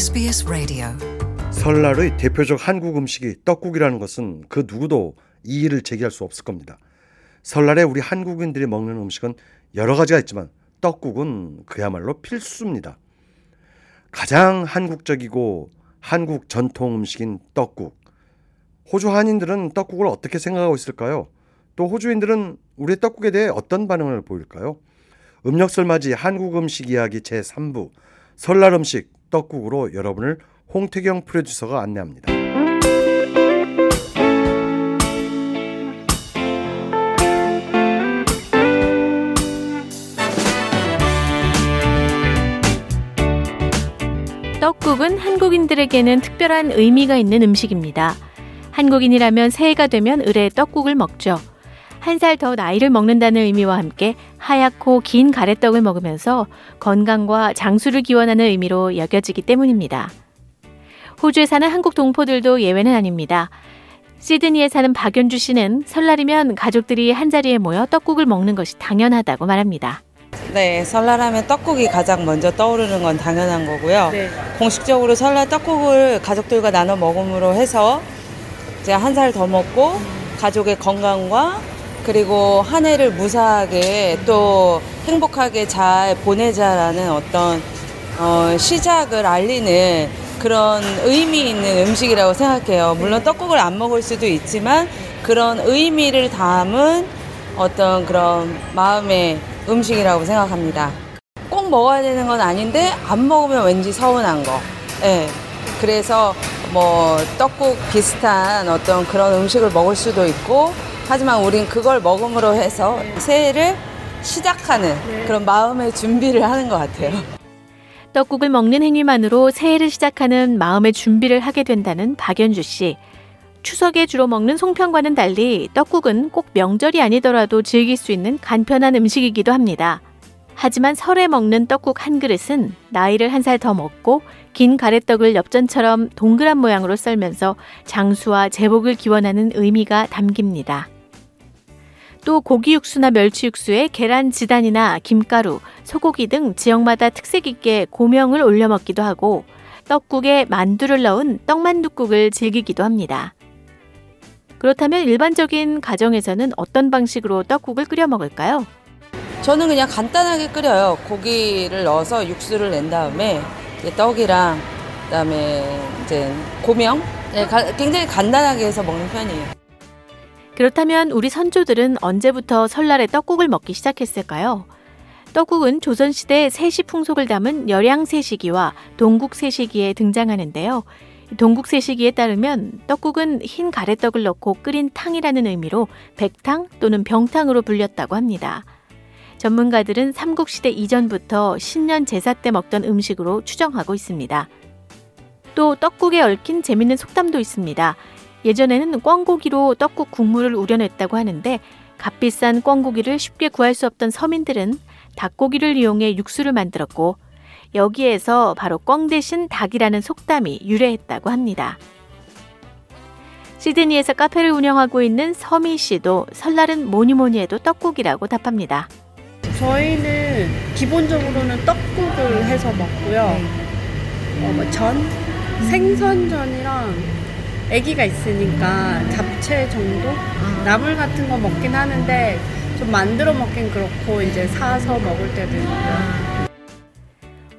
SBS Radio. 설날의 대표적 한국 음식이 떡국이라는 것은 그 누구도 이의를 제기할 수 없을 겁니다. 설날에 우리 한국인들이 먹는 음식은 여러 가지가 있지만 떡국은 그야말로 필수입니다. 가장 한국적이고 한국 전통 음식인 떡국. 호주 한인들은 떡국을 어떻게 생각하고 있을까요? 또 호주인들은 우리의 떡국에 대해 어떤 반응을 보일까요? 음력설 맞이 한국 음식 이야기 제3부 설날 음식 떡국으로 여러분을 홍태경 프로듀서가 안내합니다. 떡국은 한국인들에게는 특별한 의미가 있는 음식입니다. 한국인이라면 새해가 되면 을에 떡국을 먹죠. 한 살 더 나이를 먹는다는 의미와 함께 하얗고 긴 가래떡을 먹으면서 건강과 장수를 기원하는 의미로 여겨지기 때문입니다. 호주에 사는 한국 동포들도 예외는 아닙니다. 시드니에 사는 박연주 씨는 설날이면 가족들이 한자리에 모여 떡국을 먹는 것이 당연하다고 말합니다. 네, 설날하면 떡국이 가장 먼저 떠오르는 건 당연한 거고요. 네. 공식적으로 설날 떡국을 가족들과 나눠 먹음으로 해서 이제 한 살 더 먹고 가족의 건강과 그리고 한 해를 무사하게 또 행복하게 잘 보내자라는 어떤 어, 시작을 알리는 그런 의미 있는 음식이라고 생각해요. 물론 떡국을 안 먹을 수도 있지만 그런 의미를 담은 어떤 그런 마음의 음식이라고 생각합니다. 꼭 먹어야 되는 건 아닌데 안 먹으면 왠지 서운한 거. 예. 그래서 뭐 떡국 비슷한 어떤 그런 음식을 먹을 수도 있고 하지만 우린 그걸 먹음으로 해서 새해를 시작하는 그런 마음의 준비를 하는 것 같아요. 떡국을 먹는 행위만으로 새해를 시작하는 마음의 준비를 하게 된다는 박연주 씨. 추석에 주로 먹는 송편과는 달리 떡국은 꼭 명절이 아니더라도 즐길 수 있는 간편한 음식이기도 합니다. 하지만 설에 먹는 떡국 한 그릇은 나이를 한 살 더 먹고 긴 가래떡을 엽전처럼 동그란 모양으로 썰면서 장수와 제복을 기원하는 의미가 담깁니다. 또 고기 육수나 멸치 육수에 계란 지단이나 김가루, 소고기 등 지역마다 특색 있게 고명을 올려 먹기도 하고 떡국에 만두를 넣은 떡만둣국을 즐기기도 합니다. 그렇다면 일반적인 가정에서는 어떤 방식으로 떡국을 끓여 먹을까요? 저는 그냥 간단하게 끓여요. 고기를 넣어서 육수를 낸 다음에 떡이랑 그다음에 이제 고명 네, 가- 굉장히 간단하게 해서 먹는 편이에요. 그렇다면 우리 선조들은 언제부터 설날에 떡국을 먹기 시작했을까요? 떡국은 조선시대 세시 풍속을 담은 열양세시기와 동국세시기에 등장하는데요. 동국세시기에 따르면 떡국은 흰 가래떡을 넣고 끓인 탕이라는 의미로 백탕 또는 병탕으로 불렸다고 합니다. 전문가들은 삼국시대 이전부터 신년 제사 때 먹던 음식으로 추정하고 있습니다. 또 떡국에 얽힌 재밌는 속담도 있습니다. 예전에는 꿩고기로 떡국 국물을 우려냈다고 하는데 값비싼 꿩고기를 쉽게 구할 수 없던 서민들은 닭고기를 이용해 육수를 만들었고 여기에서 바로 꿩 대신 닭이라는 속담이 유래했다고 합니다. 시드니에서 카페를 운영하고 있는 서미 씨도 설날은 뭐니 뭐니 해도 떡국이라고 답합니다. 저희는 기본적으로는 떡국을 해서 먹고요. 어, 뭐 전, 생선전이랑 아기가 있으니까 잡채 정도? 나물 같은 거 먹긴 하는데 좀 만들어 먹긴 그렇고 이제 사서 먹을 때도 있고요.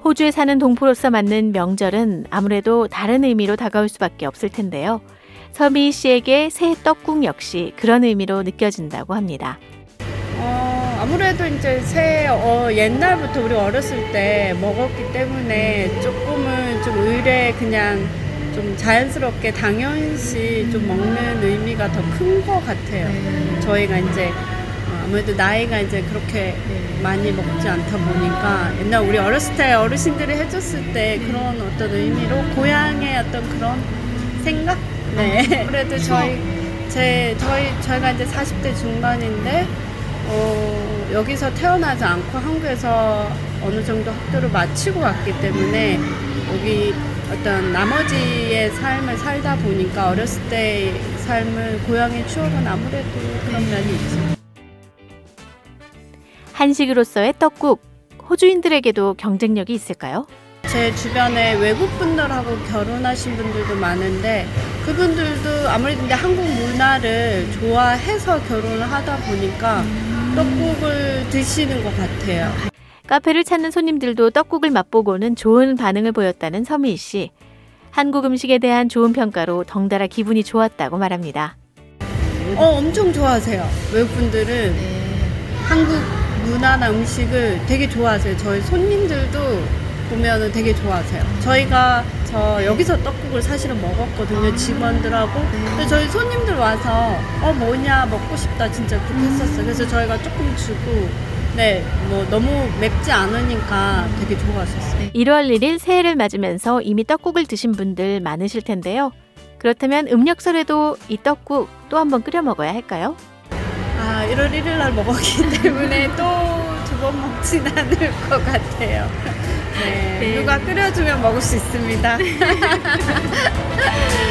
호주에 사는 동포로서 맞는 명절은 아무래도 다른 의미로 다가올 수밖에 없을 텐데요. 서미 씨에게 새 떡국 역시 그런 의미로 느껴진다고 합니다. 어, 아무래도 이제 새 어, 옛날부터 우리 어렸을 때 먹었기 때문에 조금은 좀 의뢰 그냥 좀 자연스럽게 당연시 좀 먹는 의미가 더 큰 것 같아요. 저희가 이제 어, 아무래도 나이가 이제 그렇게 많이 먹지 않다 보니까 옛날 우리 어렸을 때 어르신들이 해줬을 때 그런 어떤 의미로 고향의 어떤 그런 생각? 네. 그래도 저희 제 저희 저희가 이제 40대 중반인데 어, 여기서 태어나지 않고 한국에서 어느 정도 학교를 마치고 왔기 때문에 여기 어떤 나머지의 삶을 살다 보니까 어렸을 때의 삶을 고향의 추억은 아무래도 그런 면이 있죠. 한식으로서의 떡국, 호주인들에게도 경쟁력이 있을까요? 제 주변에 외국 분들하고 결혼하신 분들도 많은데 그분들도 아무래도 이제 한국 문화를 좋아해서 결혼을 하다 보니까 떡국을 드시는 것 같아요. 카페를 찾는 손님들도 떡국을 맛보고는 좋은 반응을 보였다는 서미희 씨. 한국 음식에 대한 좋은 평가로 덩달아 기분이 좋았다고 말합니다. 어, 엄청 좋아하세요. 외국 분들은 한국 문화나 음식을 되게 좋아하세요. 저희 손님들도 보면은 되게 좋아하세요. 저희가 저 여기서 떡국을 사실은 먹었거든요. 직원들하고. 근데 저희 손님들 와서 어 뭐냐 먹고 싶다 진짜 그렇게 했었어요. 그래서 저희가 조금 주고 네 뭐 너무 맵지 않으니까 되게 좋아하셨어요. 1월 1일 새해를 맞으면서 이미 떡국을 드신 분들 많으실 텐데요. 그렇다면 음력설에도 이 떡국 또 한번 끓여 먹어야 할까요? 아 1월 1일 날 먹었기 때문에 또 두 번 먹진 않을 것 같아요. 네, 네. 누가 끓여주면 먹을 수 있습니다.